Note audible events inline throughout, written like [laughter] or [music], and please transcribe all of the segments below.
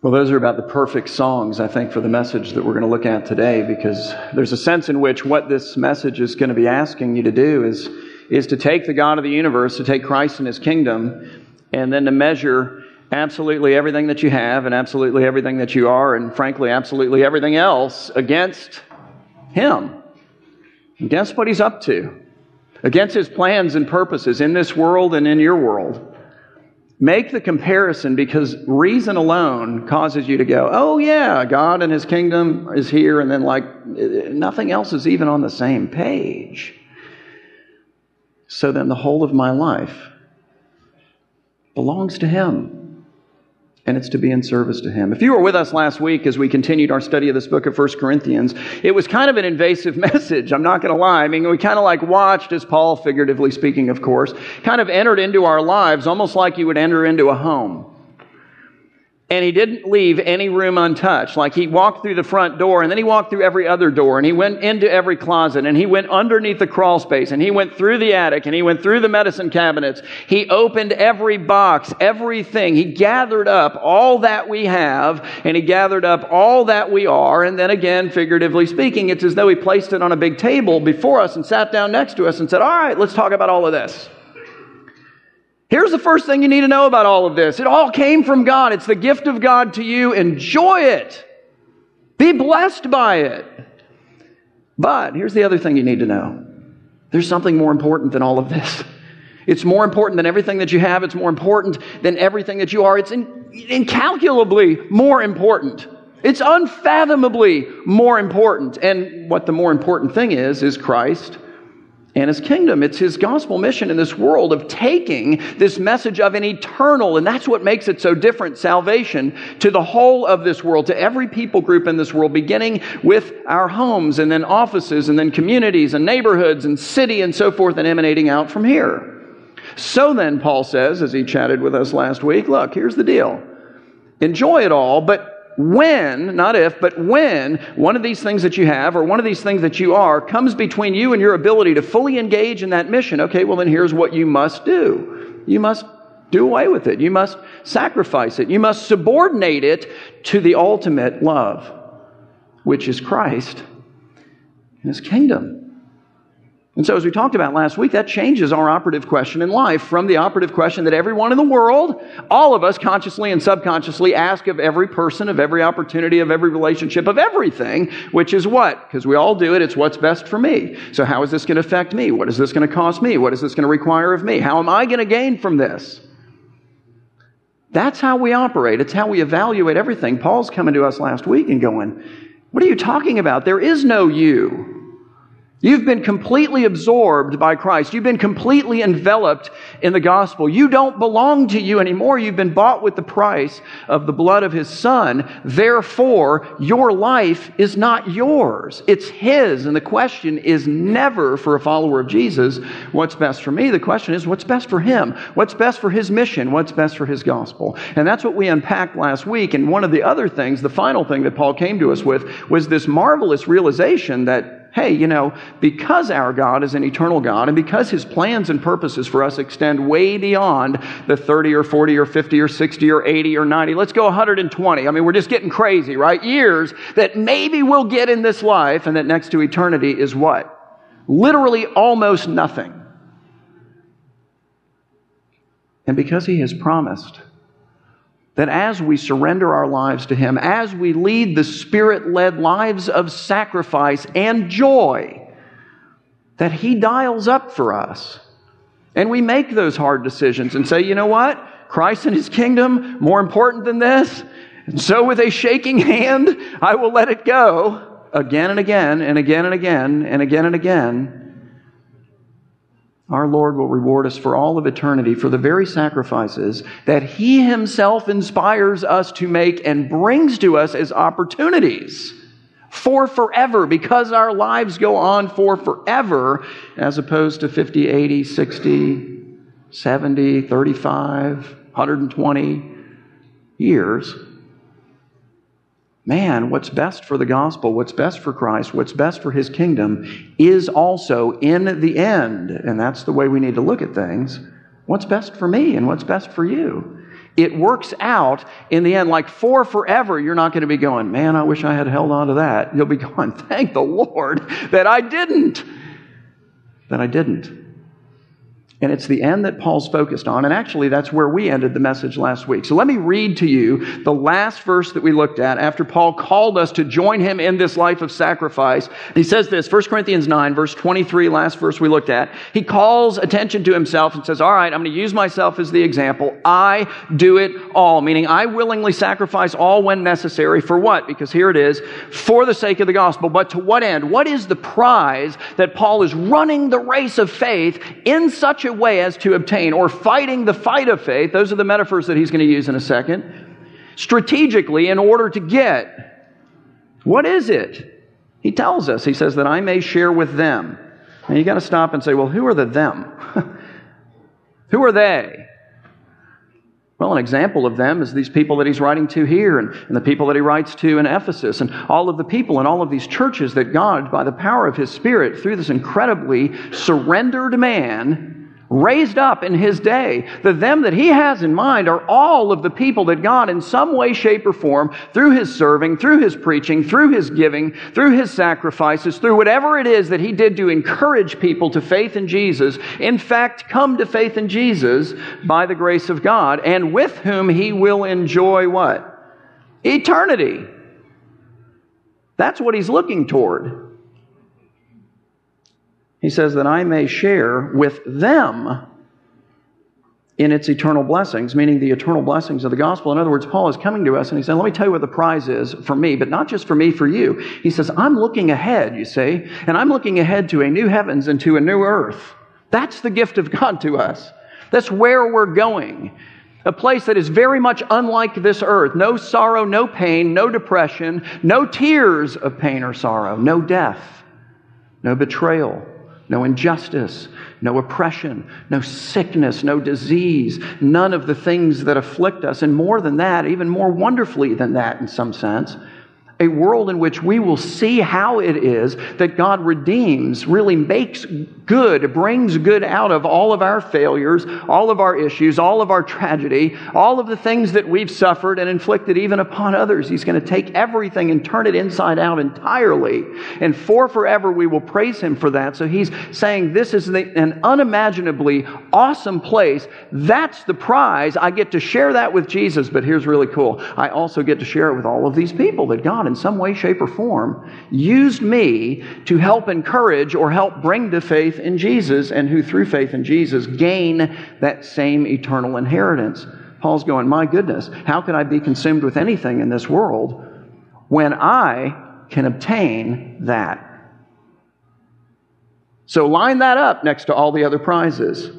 Well, those are about the perfect songs, I think, for the message that we're going to look at today, because there's a sense in which what this message is going to be asking you to do is, is to take the God of the universe, to take Christ and His kingdom, and then to measure absolutely everything that you have and absolutely everything that you are, and frankly, absolutely everything else against Him, against what He's up to, against His plans and purposes in this world and in your world. Make the comparison because reason alone causes you to go, oh, yeah, God and His kingdom is here, and then, like, nothing else is even on the same page. So then the whole of my life belongs to Him and it's to be in service to him. If you were with us last week as we continued our study of this book of 1 Corinthians, it was kind of an invasive [laughs] message, I'm not going to lie. I mean, we kind of like watched as Paul, figuratively speaking, of course, kind of entered into our lives almost like you would enter into a home. And he didn't leave any room untouched. Like he walked through the front door and then he walked through every other door and he went into every closet and he went underneath the crawl space and he went through the attic and he went through the medicine cabinets. He opened every box, everything. He gathered up all that we have and he gathered up all that we are. And then again, figuratively speaking, it's as though he placed it on a big table before us and sat down next to us and said, all right, let's talk about all of this. Here's the first thing you need to know about all of this. It all came from God. It's the gift of God to you. Enjoy it. Be blessed by it. But here's the other thing you need to know. There's something more important than all of this. It's more important than everything that you have. It's more important than everything that you are. It's in, incalculably more important. It's unfathomably more important. And what the more important thing is, is Christ and his kingdom. It's his gospel mission in this world of taking this message of an eternal, and that's what makes it so different salvation to the whole of this world, to every people group in this world, beginning with our homes and then offices and then communities and neighborhoods and city and so forth, and emanating out from here. So then, Paul says, as he chatted with us last week, look, here's the deal. Enjoy it all, but when, not if, but when one of these things that you have or one of these things that you are comes between you and your ability to fully engage in that mission, okay, well, then here's what you must do. You must do away with it. You must sacrifice it. You must subordinate it to the ultimate love, which is Christ and His kingdom. And so, as we talked about last week, that changes our operative question in life from the operative question that everyone in the world, all of us consciously and subconsciously ask of every person, of every opportunity, of every relationship, of everything, which is what? Because we all do it, it's what's best for me. So, how is this going to affect me? What is this going to cost me? What is this going to require of me? How am I going to gain from this? That's how we operate. It's how we evaluate everything. Paul's coming to us last week and going, What are you talking about? There is no you. You've been completely absorbed by Christ. You've been completely enveloped in the gospel. You don't belong to you anymore. You've been bought with the price of the blood of his son. Therefore, your life is not yours. It's his. And the question is never for a follower of Jesus, what's best for me? The question is, what's best for him? What's best for his mission? What's best for his gospel? And that's what we unpacked last week. And one of the other things, the final thing that Paul came to us with, was this marvelous realization that hey, you know, because our God is an eternal God and because his plans and purposes for us extend way beyond the 30 or 40 or 50 or 60 or 80 or 90, let's go 120. I mean, we're just getting crazy, right? Years that maybe we'll get in this life and that next to eternity is what? Literally almost nothing. And because he has promised that as we surrender our lives to Him, as we lead the Spirit led lives of sacrifice and joy, that He dials up for us. And we make those hard decisions and say, you know what? Christ and His kingdom, more important than this. And so, with a shaking hand, I will let it go again and again and again and again and again and again our Lord will reward us for all of eternity for the very sacrifices that He Himself inspires us to make and brings to us as opportunities for forever because our lives go on for forever as opposed to 50, 80, 60, 70, 35, 120 years man, what's best for the gospel, what's best for Christ, what's best for his kingdom is also in the end, and that's the way we need to look at things. What's best for me and what's best for you? it works out in the end. Like for forever, you're not going to be going, man, I wish I had held on to that. You'll be [laughs] going, thank the Lord that I didn't. That I didn't. And it's the end that Paul's focused on. And actually, that's where we ended the message last week. So let me read to you the last verse that we looked at after Paul called us to join him in this life of sacrifice. He says this, 1 Corinthians 9, verse 23, last verse we looked at. He calls attention to himself and says, All right, I'm going to use myself as the example. I do it all, meaning I willingly sacrifice all when necessary. For what? Because here it is, for the sake of the gospel. But to what end? What is the prize that Paul is running the race of faith in such a a way as to obtain, or fighting the fight of faith, those are the metaphors that he's going to use in a second, strategically in order to get. What is it? He tells us, he says, that I may share with them. And you got to stop and say, well, who are the them? [laughs] who are they? Well, an example of them is these people that he's writing to here and, and, the people that he writes to in Ephesus and all of the people in all of these churches that God, by the power of his Spirit, through this incredibly surrendered man, raised up in his day. The them that he has in mind are all of the people that God, in some way, shape, or form, through his serving, through his preaching, through his giving, through his sacrifices, through whatever it is that he did to encourage people to faith in Jesus, in fact, come to faith in Jesus by the grace of God, and with whom he will enjoy what? Eternity. That's what he's looking toward. He says that I may share with them in its eternal blessings, meaning the eternal blessings of the gospel. In other words, Paul is coming to us and he's saying, Let me tell you what the prize is for me, but not just for me, for you. He says, I'm looking ahead, you see, and I'm looking ahead to a new heavens and to a new earth. That's the gift of God to us. That's where we're going. A place that is very much unlike this earth. No sorrow, no pain, no depression, no tears of pain or sorrow, no death, no betrayal, no injustice, no oppression, no sickness, no disease, none of the things that afflict us. And more than that, even more wonderfully than that in some sense, a world in which we will see how it is that God redeems, really makes good, brings good out of all of our failures, all of our issues, all of our tragedy, all of the things that we've suffered and inflicted even upon others. He's going to take everything and turn it inside out entirely. And for forever we will praise Him for that. So He's saying this is an unimaginably awesome place. That's the prize. I get to share that with Jesus, but here's really cool. I also get to share it with all of these people that God in some way, shape, or form, used me to help encourage or help bring to faith in Jesus, and who through faith in Jesus gain that same eternal inheritance. Paul's going, My goodness, how can I be consumed with anything in this world when I can obtain that? So line that up next to all the other prizes.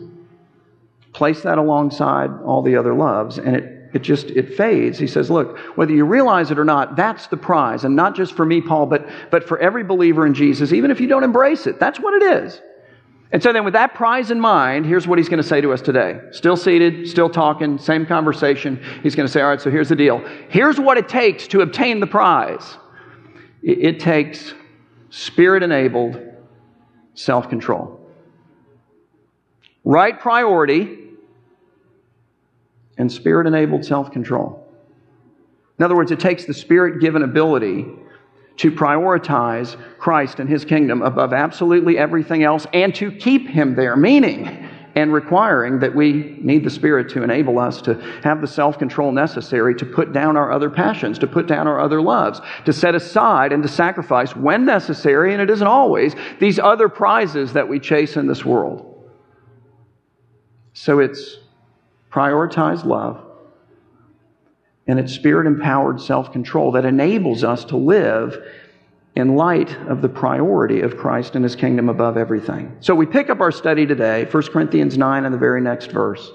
Place that alongside all the other loves, and it it just it fades. He says look whether you realize it or not that's the prize. And not just for me paul but but for every believer in jesus even if you don't embrace it. That's what it is. And so then with that prize in mind here's what he's going to say to us today. Still seated still talking same conversation. He's going to say all right so here's the deal. Here's what it takes to obtain the prize. It, takes spirit enabled self-control. Right priority and spirit enabled self control. In other words, it takes the spirit given ability to prioritize Christ and his kingdom above absolutely everything else and to keep him there, meaning and requiring that we need the Spirit to enable us to have the self control necessary to put down our other passions, to put down our other loves, to set aside and to sacrifice when necessary, and it isn't always, these other prizes that we chase in this world. So it's prioritized love, and it's spirit empowered self control that enables us to live in light of the priority of Christ and his kingdom above everything. So we pick up our study today, 1 Corinthians 9 and the very next verse.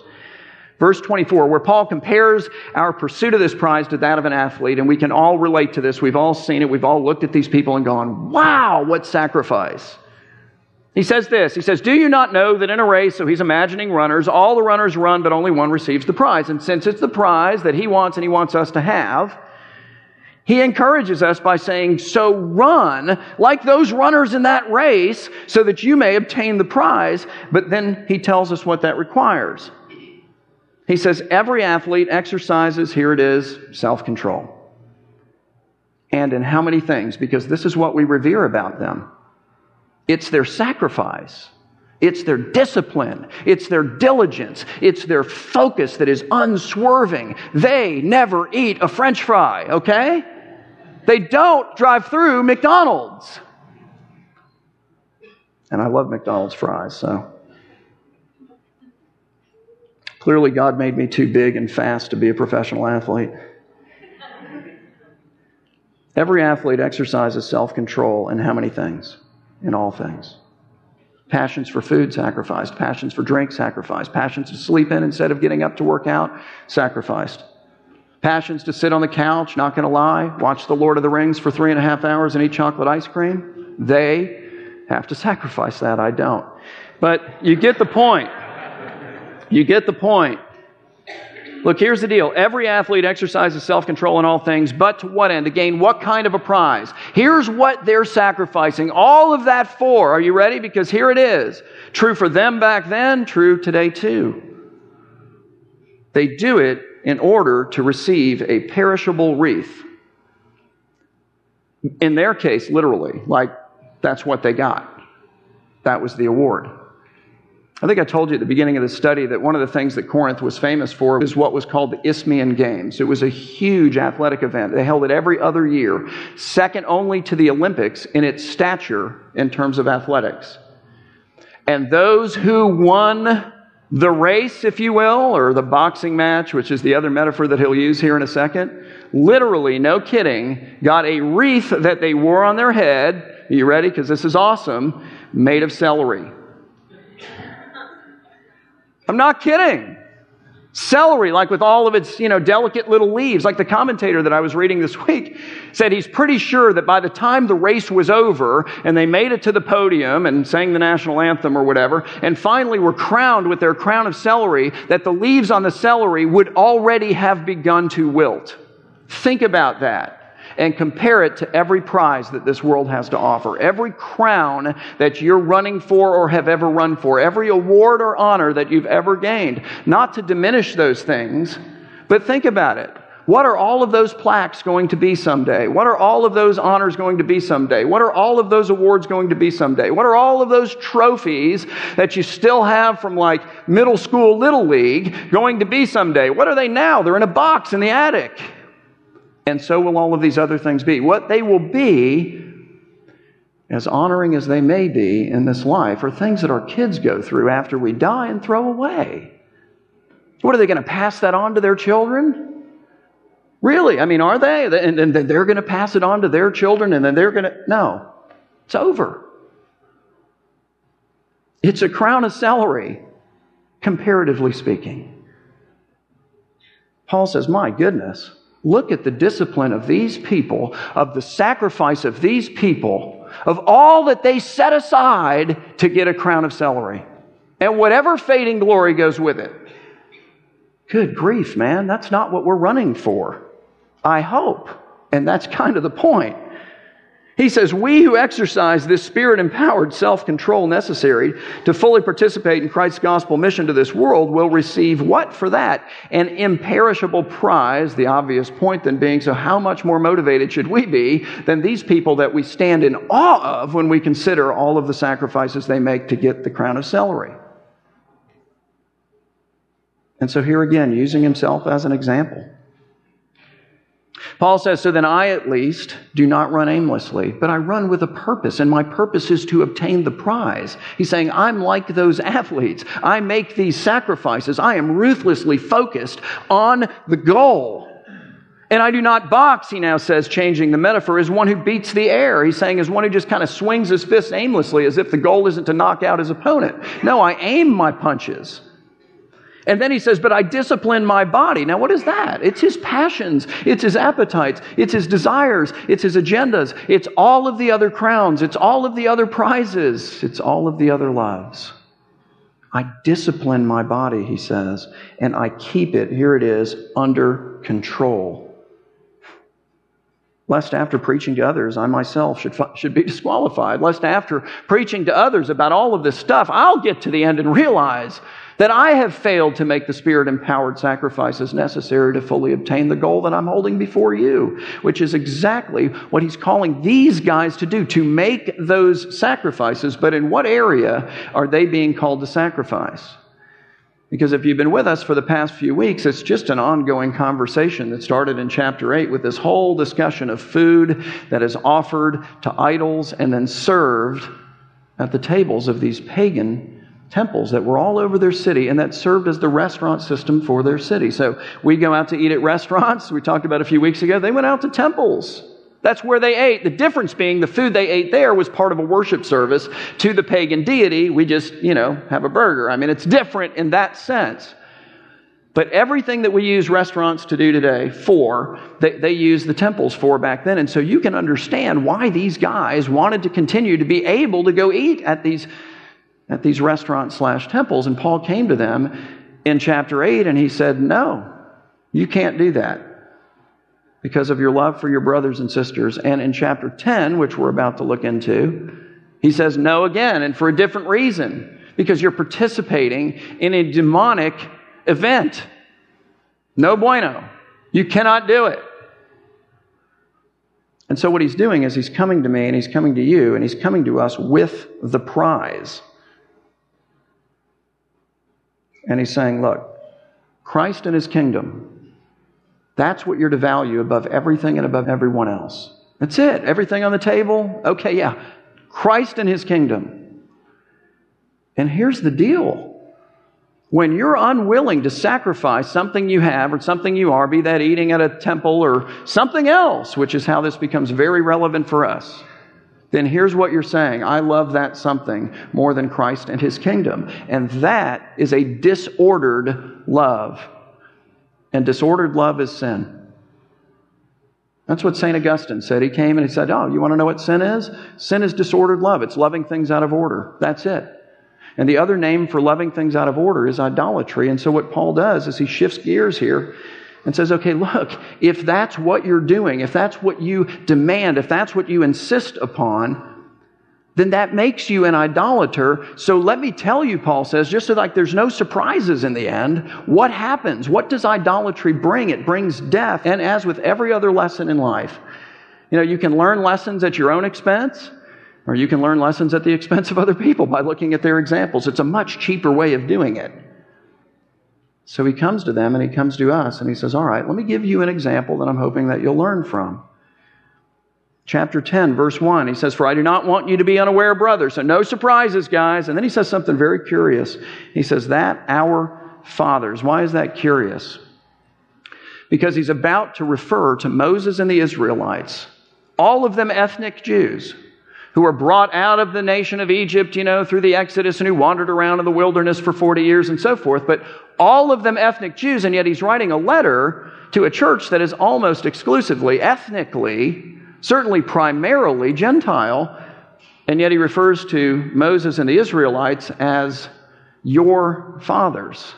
Verse 24, where Paul compares our pursuit of this prize to that of an athlete, and we can all relate to this. We've all seen it. We've all looked at these people and gone, wow, what sacrifice. He says this He says, Do you not know that in a race, so he's imagining runners, all the runners run, but only one receives the prize? And since it's the prize that he wants and he wants us to have, he encourages us by saying, So run like those runners in that race so that you may obtain the prize. But then he tells us what that requires. He says every athlete exercises, here it is, self control. And in how many things? Because this is what we revere about them it's their sacrifice. It's their discipline. It's their diligence. It's their focus that is unswerving. They never eat a french fry, okay? They don't drive through McDonald's. And I love McDonald's fries, so. Clearly, God made me too big and fast to be a professional athlete. Every athlete exercises self control in how many things? In all things. Passions for food sacrificed, passions for drink sacrificed, passions to sleep in instead of getting up to work out sacrificed. Passions to sit on the couch, not going to lie, watch The Lord of the Rings for three and a half hours and eat chocolate ice cream. They have to sacrifice that. I don't. But you get the point. You get the point. Look, here's the deal. Every athlete exercises self control in all things, but to what end? To gain what kind of a prize? Here's what they're sacrificing all of that for. Are you ready? Because here it is. True for them back then, true today too. They do it in order to receive a perishable wreath. In their case, literally, like that's what they got. That was the award. I think I told you at the beginning of the study that one of the things that Corinth was famous for was what was called the Isthmian Games. It was a huge athletic event. They held it every other year, second only to the Olympics in its stature in terms of athletics. And those who won the race, if you will, or the boxing match, which is the other metaphor that he'll use here in a second, literally, no kidding, got a wreath that they wore on their head. Are you ready? Because this is awesome. Made of celery. I'm not kidding. Celery, like with all of its, you know, delicate little leaves, like the commentator that I was reading this [laughs] week said he's pretty sure that by the time the race was over and they made it to the podium and sang the national anthem or whatever, and finally were crowned with their crown of celery, that the leaves on the celery would already have begun to wilt. Think about that and compare it to every prize that this world has to offer. Every crown that you're running for or have ever run for, every award or honor that you've ever gained. Not to diminish those things, but think about it. What are all of those plaques going to be someday? What are all of those honors going to be someday? What are all of those awards going to be someday? What are all of those trophies that you still have from like middle school little league going to be someday? What are they now? They're in a box in the attic and so will all of these other things be. What they will be, as honoring as they may be in this life, are things that our kids go through after we die and throw away. What are they going to pass that on to their children? Really? I mean, are they? And then they're going to pass it on to their children and then they're going to. No, it's over. It's a crown of celery, comparatively speaking. Paul says, My goodness. Look at the discipline of these people, of the sacrifice of these people, of all that they set aside to get a crown of celery. And whatever fading glory goes with it. Good grief, man. That's not what we're running for. I hope. And that's kind of the point. He says, We who exercise this spirit empowered self control necessary to fully participate in Christ's gospel mission to this world will receive what for that? An imperishable prize. The obvious point then being, so how much more motivated should we be than these people that we stand in awe of when we consider all of the sacrifices they make to get the crown of celery? And so here again, using himself as an example. Paul says, So then I at least do not run aimlessly, but I run with a purpose, and my purpose is to obtain the prize. He's saying, I'm like those athletes. I make these sacrifices. I am ruthlessly focused on the goal. And I do not box, he now says, changing the metaphor, as one who beats the air. He's saying, as one who just kind of swings his fist aimlessly, as if the goal isn't to knock out his opponent. No, I aim my punches. And then he says, But I discipline my body. Now, what is that? It's his passions, it's his appetites, it's his desires, it's his agendas, it's all of the other crowns, it's all of the other prizes, it's all of the other loves. I discipline my body, he says, and I keep it, here it is, under control. lest after preaching to others, I myself should, should be [laughs] disqualified, lest after preaching to others about all of this stuff, I'll get to the end and realize that I have failed to make the Spirit empowered sacrifices necessary to fully obtain the goal that I'm holding before you, which is exactly what he's calling these guys to do, to make those sacrifices. But in what area are they being called to sacrifice? Because if you've been with us for the past few weeks, it's just an ongoing conversation that started in chapter 8 with this whole discussion of food that is offered to idols and then served at the tables of these pagan temples that were all over their city and that served as the restaurant system for their city. So we go out to eat at restaurants, we talked about a few weeks ago, they went out to temples. That's where they ate. The difference being the food they ate there was part of a worship service to the pagan deity. We just, you know, have a burger. I mean, it's different in that sense. But everything that we use restaurants to do today for, they, they use the temples for back then. And so you can understand why these guys wanted to continue to be able to go eat at these, at these restaurants slash temples. And Paul came to them in chapter 8 and he said, No, you can't do that because of your love for your brothers and sisters. And in chapter 10, which we're about to look into, he says no again, and for a different reason, because you're participating in a demonic event. No bueno. You cannot do it. And so, what he's doing is he's coming to me and he's coming to you and he's coming to us with the prize. And he's saying, Look, Christ and his kingdom that's what you're to value above everything and above everyone else. That's it. Everything on the table? Okay, yeah. Christ and his kingdom. And here's the deal. When you're unwilling to sacrifice something you have or something you are, be that eating at a temple or something else, which is how this becomes very relevant for us, then here's what you're saying I love that something more than Christ and his kingdom. And that is a disordered love and disordered love is sin. That's what St. Augustine said. He came and he said, Oh, you want to know what sin is? Sin is disordered love. It's loving things out of order. That's it. And the other name for loving things out of order is idolatry. And so what Paul does is he shifts gears here and says, okay, look, if that's what you're doing, if that's what you demand, if that's what you insist upon, then that makes you an idolater. So let me tell you, Paul says, just so like there's no surprises in the end, what happens? What does idolatry bring? It brings death. And as with every other lesson in life, you know, you can learn lessons at your own expense, or you can learn lessons at the expense of other people by looking at their examples. It's a much cheaper way of doing it. So he comes to them and he comes to us and he says, All right, let me give you an example that I'm hoping that you'll learn from chapter 10, verse 1. He says, For I do not want you to be unaware, brothers. So no surprises, guys. And then he says something very curious. He says, That our fathers. Why is that curious? Because he's about to refer to Moses and the Israelites, all of them ethnic Jews. Who were brought out of the nation of Egypt, you know, through the Exodus and who wandered around in the wilderness for 40 years and so forth. But all of them ethnic Jews, and yet he's writing a letter to a church that is almost exclusively ethnically certainly primarily Gentile, and yet he refers to Moses and the Israelites as your fathers.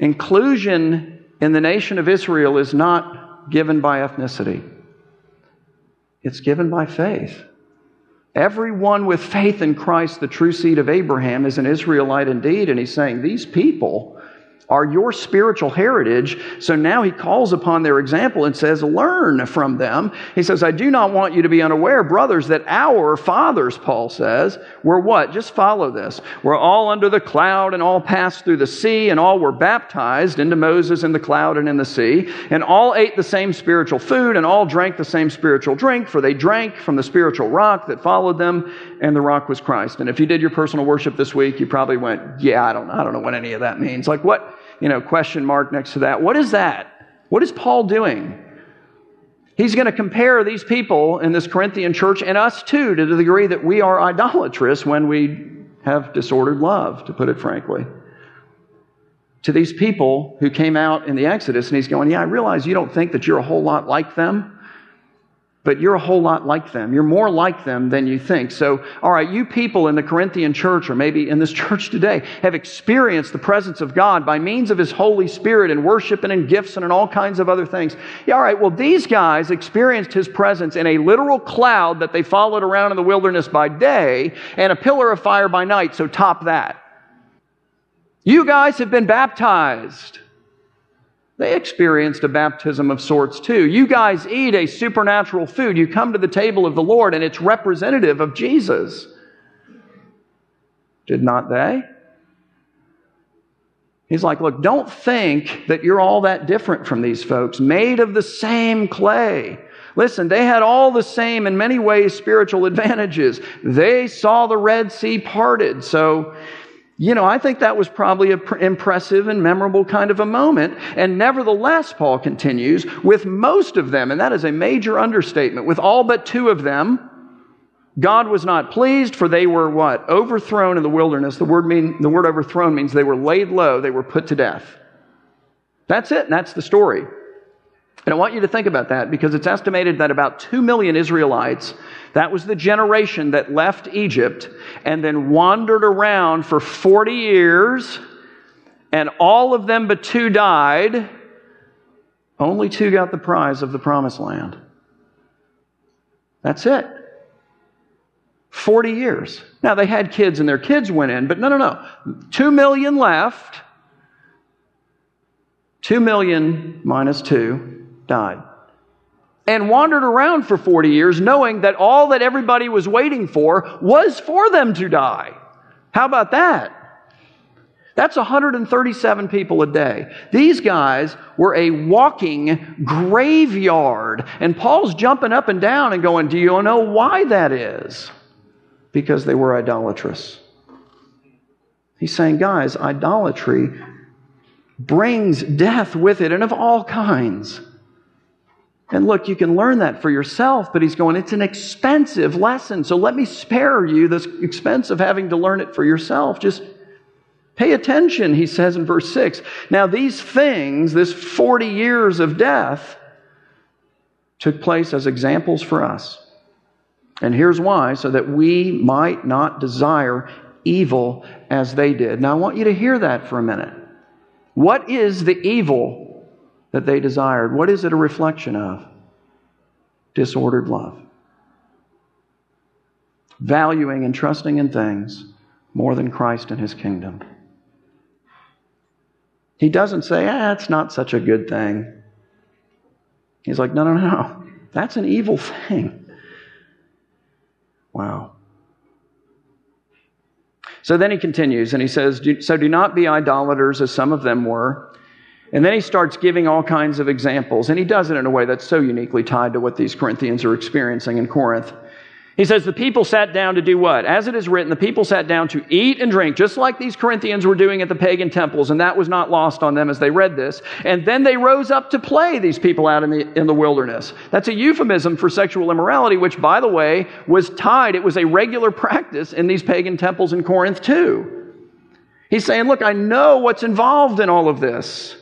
Inclusion in the nation of Israel is not given by ethnicity, it's given by faith. Everyone with faith in Christ, the true seed of Abraham, is an Israelite indeed. And he's saying, These people are your spiritual heritage. So now he calls upon their example and says, Learn from them. He says, I do not want you to be unaware, brothers, that our fathers, Paul says, were what? Just follow this. We're all under the cloud and all passed through the sea, and all were baptized into Moses in the cloud and in the sea, and all ate the same spiritual food, and all drank the same spiritual drink, for they drank from the spiritual rock that followed them, and the rock was Christ. And if you did your personal worship this week, you probably went, Yeah, I don't, I don't know what any of that means. Like, what? You know, question mark next to that. What is that? What is Paul doing? He's going to compare these people in this Corinthian church and us too to the degree that we are idolatrous when we have disordered love, to put it frankly. To these people who came out in the Exodus, and he's going, Yeah, I realize you don't think that you're a whole lot like them, but you're a whole lot like them. You're more like them than you think. So, all right, you people in the Corinthian church, or maybe in this [laughs] church today, have experienced the presence of God by means of His Holy Spirit in worship and in gifts and in all kinds of other things. Yeah, all right, well, these guys experienced His presence in a literal cloud that they followed around in the wilderness by day and a pillar of fire by night. So, top that. You guys have been baptized. They experienced a baptism of sorts too. You guys eat a supernatural food. You come to the table of the Lord and it's representative of Jesus. Did not they? He's like, look, don't think that you're all that different from these folks, made of the same clay. Listen, they had all the same, in many ways, spiritual advantages. They saw the Red Sea parted. So you know, I think that was probably an impressive and memorable kind of a moment. And nevertheless, Paul continues, with most of them, and that is a major understatement, with all but two of them, God was not pleased, for they were what? Overthrown in the wilderness. The word, mean, the word overthrown means they were laid low, they were put to death. That's it, and that's the story. And I want you to think about that because it's estimated that about 2 million Israelites that was the generation that left Egypt and then wandered around for 40 years, and all of them but two died. Only two got the prize of the promised land. That's it. 40 years. Now, they had kids and their kids went in, but no, no, no. Two million left. Two million minus two died and wandered around for 40 years knowing that all that everybody was waiting for was for them to die. How about that? That's 137 people a day. These guys were a walking graveyard. And Paul's jumping up and down and going, Do you know why that is? Because they were idolatrous. He's saying, Guys, idolatry brings death with it and of all kinds. And look, you can learn that for yourself, but he's going, it's an expensive lesson. So let me spare you this expense of having to learn it for yourself. Just pay attention, he says in verse 6. Now, these things, this 40 years of death, took place as examples for us. And here's why so that we might not desire evil as they did. Now, I want you to hear that for a minute. What is the evil that they desired. What is it a reflection of? Disordered love. Valuing and trusting in things more than Christ and his kingdom. He doesn't say, ah, it's not such a good thing. He's like, no, no, no. That's an evil thing. Wow. So then he continues and he says, So do not be idolaters as some of them were. And then he starts giving all kinds of examples, and he does it in a way that's so uniquely tied to what these Corinthians are experiencing in Corinth. He says, The people sat down to do what? As it is written, the people sat down to eat and drink, just like these Corinthians were doing at the pagan temples, and that was not lost on them as they read this. And then they rose up to play, these people out in the, in the wilderness. That's a euphemism for sexual immorality, which, by the way, was tied, it was a regular practice in these pagan temples in Corinth, too. He's saying, Look, I know what's involved in all of this.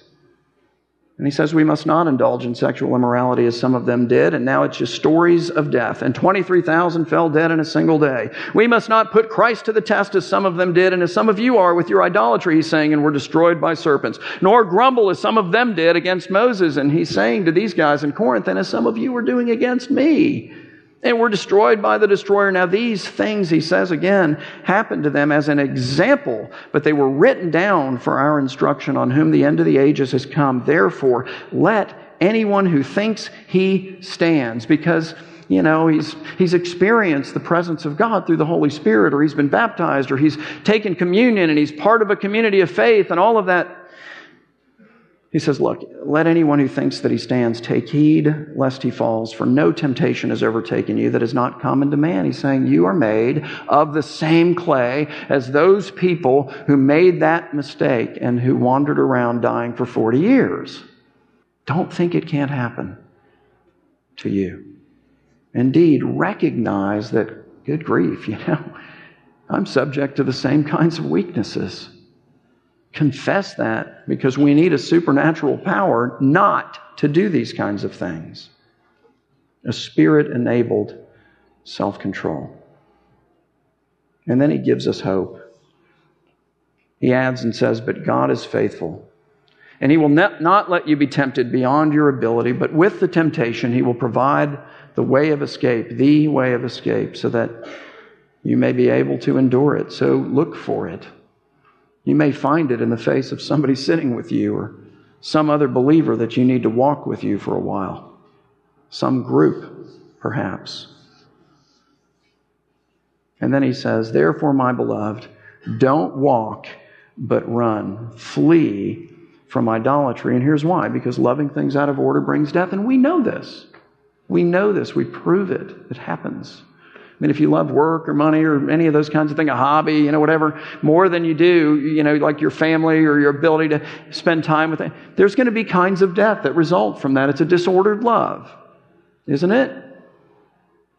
And he says we must not indulge in sexual immorality as some of them did, and now it's just stories of death. And 23,000 fell dead in a single day. We must not put Christ to the test as some of them did, and as some of you are with your idolatry, he's saying, and were destroyed by serpents. Nor grumble as some of them did against Moses. And he's saying to these guys in Corinth, and as some of you were doing against me and were destroyed by the destroyer. Now, these things, he says again, happened to them as an example, but they were written down for our instruction on whom the end of the ages has come. Therefore, let anyone who thinks he stands, because you know, he's, he's experienced the presence of God through the Holy Spirit, or he's been baptized, or he's taken communion, and he's part of a community of faith, and all of that he says, Look, let anyone who thinks that he stands take heed lest he falls, for no temptation has overtaken you that is not common to man. He's saying, You are made of the same clay as those people who made that mistake and who wandered around dying for 40 years. Don't think it can't happen to you. Indeed, recognize that, good grief, [laughs] you know, I'm subject to the same kinds of weaknesses confess that because we need a supernatural power not to do these kinds of things. a spirit enabled self control. And then he gives us hope. He adds and says, But God is faithful. And he will not let you be tempted beyond your ability, but with the temptation, he will provide the way of escape, the way of escape, so that you may be able to endure it. So look for it. You may find it in the face of somebody [laughs] sitting with you or some other believer that you need to walk with you for a while, some group, perhaps. And then he says, Therefore, my beloved, don't walk, but run. Flee from idolatry. And here's why because loving things out of order brings death. And we know this. We know this. We prove it. It happens. I mean, if you love work or money or any of those kinds of things, a hobby, you know, whatever, more than you do, you know, like your family or your ability to spend time with it, there's going to be kinds of death that result from that. It's a disordered love, isn't it?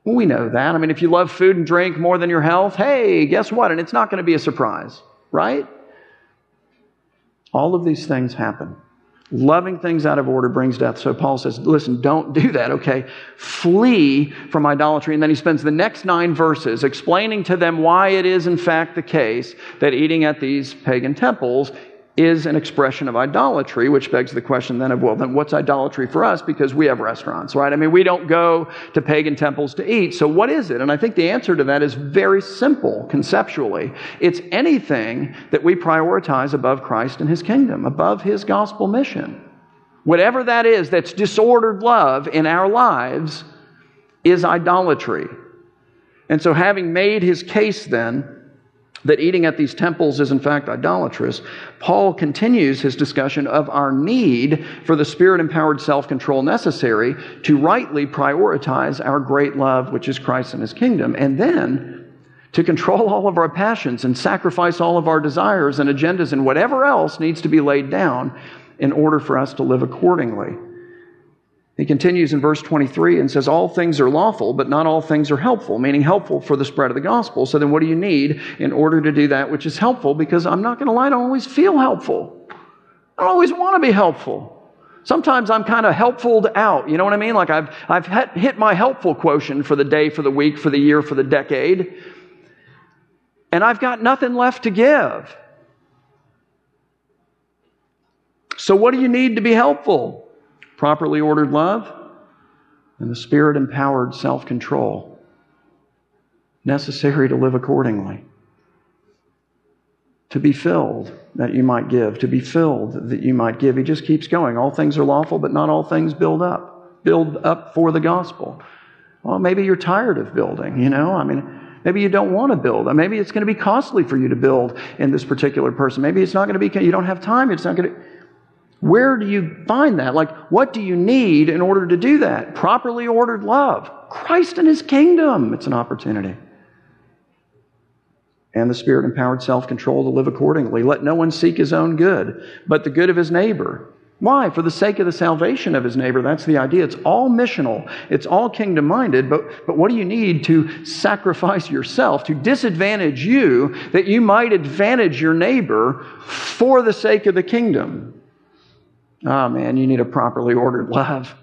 Well, we know that. I mean, if you love food and drink more than your health, hey, guess what? And it's not going to be a surprise, right? All of these things happen. Loving things out of order brings death. So Paul says, listen, don't do that, okay? Flee from idolatry. And then he spends the next nine verses explaining to them why it is, in fact, the case that eating at these pagan temples is an expression of idolatry, which begs the question then of, well, then what's idolatry for us? Because we have restaurants, right? I mean, we don't go to pagan temples to eat. So what is it? And I think the answer to that is very simple conceptually. It's anything that we prioritize above Christ and his kingdom, above his gospel mission. Whatever that is that's disordered love in our lives is idolatry. And so, having made his case then, that eating at these temples is in fact idolatrous, Paul continues his discussion of our need for the spirit empowered self control necessary to rightly prioritize our great love, which is Christ and his kingdom, and then to control all of our passions and sacrifice all of our desires and agendas and whatever else needs to be laid down in order for us to live accordingly. He continues in verse 23 and says, All things are lawful, but not all things are helpful, meaning helpful for the spread of the gospel. So then, what do you need in order to do that which is helpful? Because I'm not going to lie, I don't always feel helpful. I don't always want to be helpful. Sometimes I'm kind of helpful out. You know what I mean? Like I've, I've hit my helpful quotient for the day, for the week, for the year, for the decade. And I've got nothing left to give. So, what do you need to be helpful? Properly ordered love, and the spirit empowered self control necessary to live accordingly. To be filled that you might give, to be filled that you might give. He just keeps going. All things are lawful, but not all things build up. Build up for the gospel. Well, maybe you're tired of building, you know? I mean, Maybe you don't want to build. Maybe it's going to be costly for you to build in this particular person. Maybe it's not going to be, you don't have time. It's not going to. Where do you find that? Like, what do you need in order to do that? Properly ordered love. Christ and His kingdom. It's an opportunity. And the Spirit empowered self control to live accordingly. Let no one seek his own good, but the good of his neighbor. Why? For the sake of the salvation of his neighbor. That's the idea. It's all missional. It's all kingdom minded. But, but what do you need to sacrifice yourself, to disadvantage you, that you might advantage your neighbor for the sake of the kingdom? Oh man, you need a properly ordered love.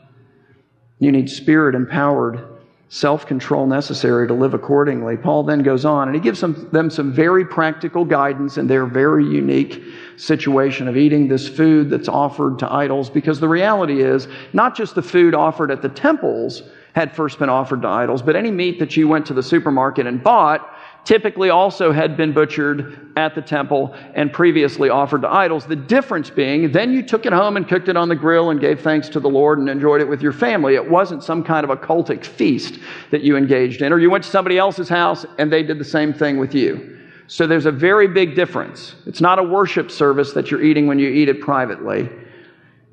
You need spirit empowered self control necessary to live accordingly. Paul then goes on and he gives them, them some very practical guidance in their very unique situation of eating this food that's offered to idols because the reality is not just the food offered at the temples had first been offered to idols, but any meat that you went to the supermarket and bought typically also had been butchered at the temple and previously offered to idols. The difference being, then you took it home and cooked it on the grill and gave thanks to the Lord and enjoyed it with your family. It wasn't some kind of a cultic feast that you engaged in, or you went to somebody else's house and they did the same thing with you. So there's a very big difference. It's not a worship service that you're eating when you eat it privately.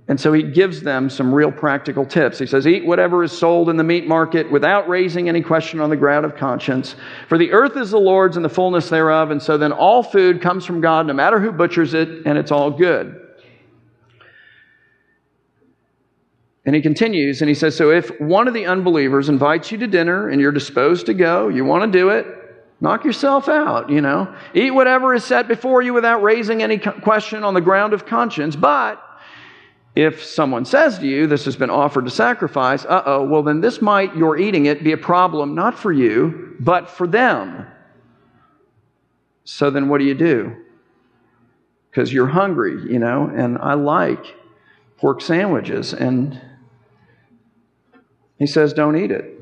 And so he gives them some real practical tips. He says, Eat whatever is sold in the meat market without raising any question on the ground of conscience. For the earth is the Lord's and the fullness thereof. And so then all food comes from God, no matter who butchers it, and it's all good. And he continues and he says, So if one of the unbelievers invites you to dinner and you're disposed to go, you want to do it, knock yourself out, you know. Eat whatever is set before you without raising any question on the ground of conscience. But If someone says to you, This has been offered to sacrifice, uh oh, well, then this might, your eating it, be a problem not for you, but for them. So then what do you do? Because you're hungry, you know, and I like pork sandwiches. And he says, Don't eat it.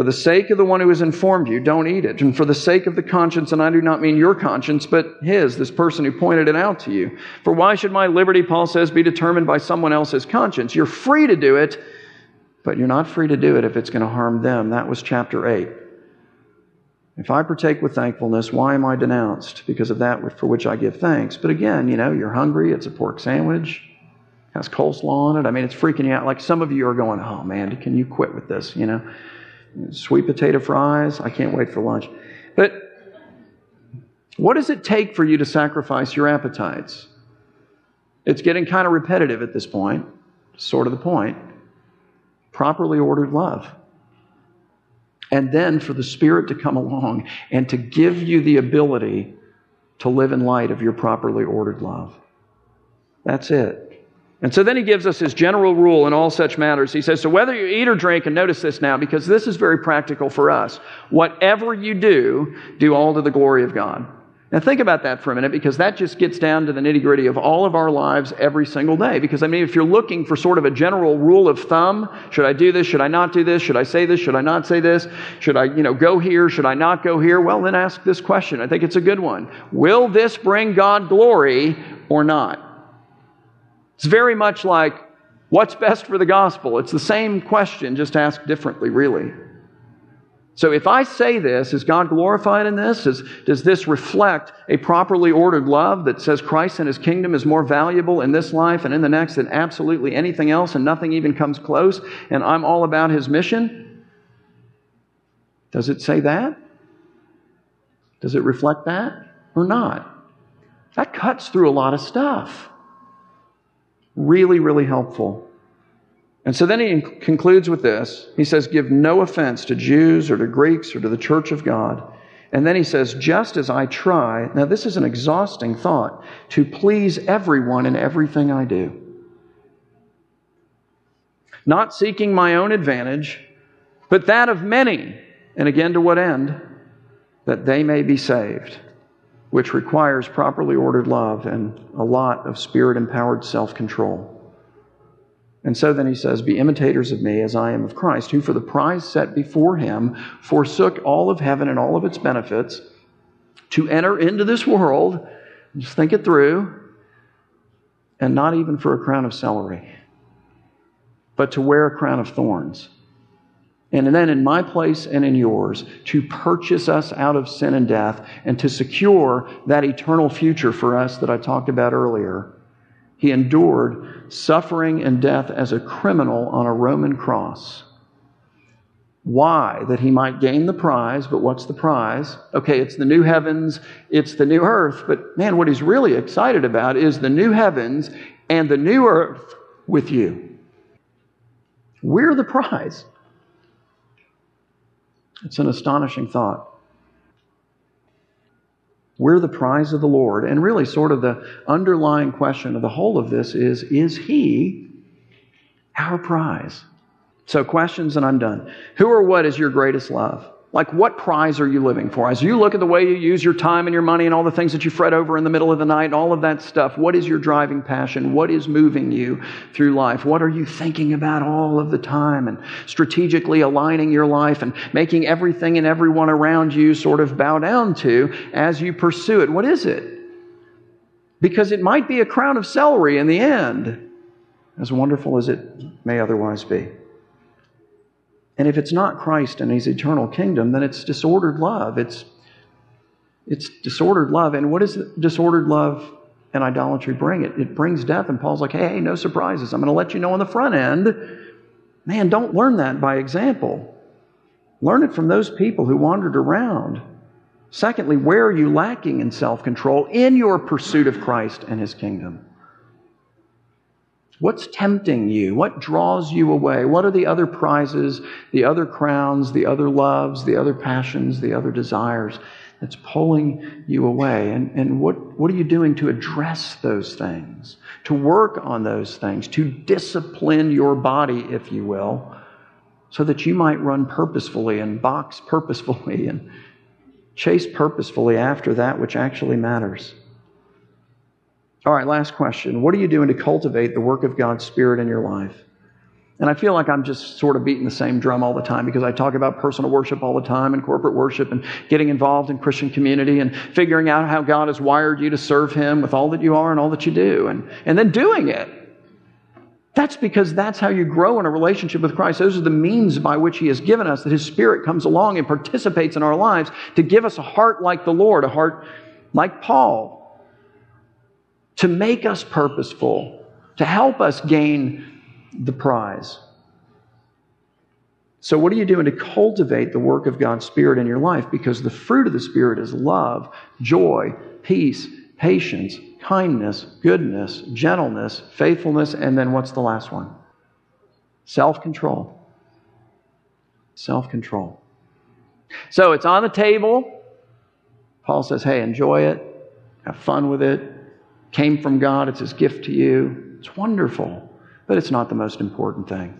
For the sake of the one who has informed you, don't eat it. And for the sake of the conscience, and I do not mean your conscience, but his, this person who pointed it out to you. For why should my liberty, Paul says, be determined by someone else's conscience? You're free to do it, but you're not free to do it if it's going to harm them. That was chapter 8. If I partake with thankfulness, why am I denounced? Because of that for which I give thanks. But again, you know, you're hungry, it's a pork sandwich, has coleslaw on it. I mean, it's freaking you out. Like some of you are going, oh man, can you quit with this, you know? Sweet potato fries. I can't wait for lunch. But what does it take for you to sacrifice your appetites? It's getting kind of repetitive at this point, sort of the point. Properly ordered love. And then for the Spirit to come along and to give you the ability to live in light of your properly ordered love. That's it. And so then he gives us his general rule in all such matters. He says, So whether you eat or drink, and notice this now, because this is very practical for us, whatever you do, do all to the glory of God. Now think about that for a minute, because that just gets down to the nitty gritty of all of our lives every single day. Because I mean, if you're looking for sort of a general rule of thumb, should I do this? Should I not do this? Should I say this? Should I not say this? Should I, you know, go here? Should I not go here? Well, then ask this question. I think it's a good one. Will this bring God glory or not? It's very much like, what's best for the gospel? It's the same question, just asked differently, really. So if I say this, is God glorified in this? Is, does this reflect a properly ordered love that says Christ and his kingdom is more valuable in this life and in the next than absolutely anything else and nothing even comes close and I'm all about his mission? Does it say that? Does it reflect that or not? That cuts through a lot of stuff. Really, really helpful. And so then he concludes with this. He says, Give no offense to Jews or to Greeks or to the church of God. And then he says, Just as I try, now this is an exhausting thought, to please everyone in everything I do. Not seeking my own advantage, but that of many. And again, to what end? That they may be saved which requires properly ordered love and a lot of spirit empowered self control. And so then he says, Be imitators of me as I am of Christ, who for the prize set before him forsook all of heaven and all of its benefits to enter into this world, just think it through, and not even for a crown of celery, but to wear a crown of thorns and then in my place and in yours to purchase us out of sin and death and to secure that eternal future for us that I talked about earlier. He endured suffering and death as a criminal on a Roman cross. Why? That he might gain the prize, but what's the prize? Okay, it's the new heavens, it's the new earth, but man, what he's really excited about is the new heavens and the new earth with you. We're the prize. It's an astonishing thought. We're the prize of the Lord. And really, sort of the underlying question of the whole of this is Is He our prize? So, questions, and I'm done. Who or what is your greatest love? Like, what prize are you living for? As you look at the way you use your time and your money and all the things that you fret over in the middle of the night and all of that stuff, what is your driving passion? What is moving you through life? What are you thinking about all of the time and strategically aligning your life and making everything and everyone around you sort of bow down to as you pursue it? What is it? Because it might be a crown of celery in the end, as wonderful as it may otherwise be. And if it's not Christ and his eternal kingdom, then it's disordered love. It's, it's disordered love. And what does disordered love and idolatry bring? It, it brings death. And Paul's like, hey, hey no surprises. I'm going to let you know on the front end. Man, don't learn that by example. Learn it from those people who wandered around. Secondly, where are you lacking in self control in your pursuit of Christ and his kingdom? What's tempting you? What draws you away? What are the other prizes, the other crowns, the other loves, the other passions, the other desires that's pulling you away. And, and what, what are you doing to address those things, to work on those things, to discipline your body, if you will, so that you might run purposefully and box purposefully and chase purposefully after that which actually matters? All right, last question. What are you doing to cultivate the work of God's Spirit in your life? And I feel like I'm just sort of beating the same drum all the time because I talk about personal worship all the time and corporate worship and getting involved in Christian community and figuring out how God has wired you to serve Him with all that you are and all that you do and, and then doing it. That's because that's how you grow in a relationship with Christ. Those are the means by which He has given us, that His Spirit comes along and participates in our lives to give us a heart like the Lord, a heart like Paul, to make us purposeful, to help us gain the prize. So, what are you doing to cultivate the work of God's Spirit in your life? Because the fruit of the Spirit is love, joy, peace, patience, kindness, goodness, gentleness, faithfulness, and then what's the last one? Self control. Self control. So, it's on the table. Paul says, hey, enjoy it, have fun with it. Came from God, it's His gift to you. It's wonderful but it's not the most important thing.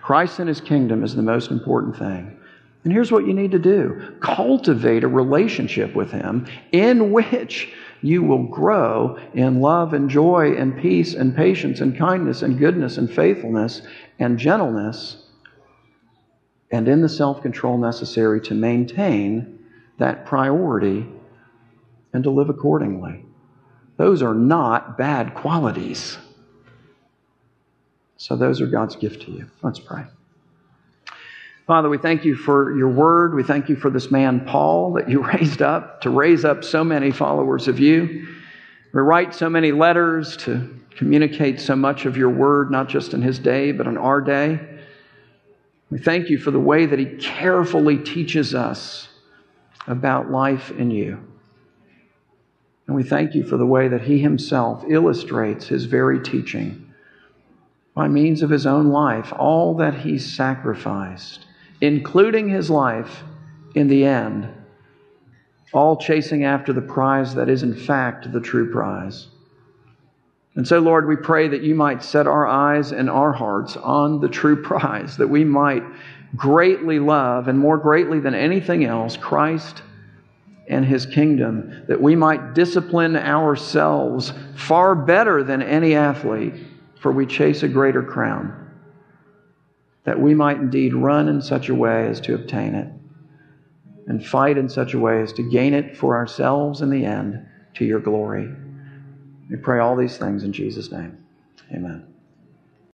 Christ and his kingdom is the most important thing. And here's what you need to do cultivate a relationship with him in which you will grow in love and joy and peace and patience and kindness and goodness and faithfulness and gentleness and in the self control necessary to maintain that priority and to live accordingly. Those are not bad qualities. So those are God's gift to you. Let's pray. Father, we thank you for your word. We thank you for this man, Paul, that you [laughs] raised up to raise up so many followers of you. We write so many letters to communicate so much of your word, not just in his day, but in our day. We thank you for the way that he carefully teaches us about life in you. And we thank you for the way that he himself illustrates his very teaching by means of his own life, all that he sacrificed, including his life in the end, all chasing after the prize that is, in fact, the true prize. And so, Lord, we pray that you might set our eyes and our hearts on the true [laughs] prize, that we might greatly love, and more greatly than anything else, Christ and his kingdom, that we might discipline ourselves far better than any athlete for we chase a greater crown, that we might indeed run in such a way as to obtain it, and fight in such a way as to gain it for ourselves in the end to your glory. We pray all these things in Jesus' name. Amen.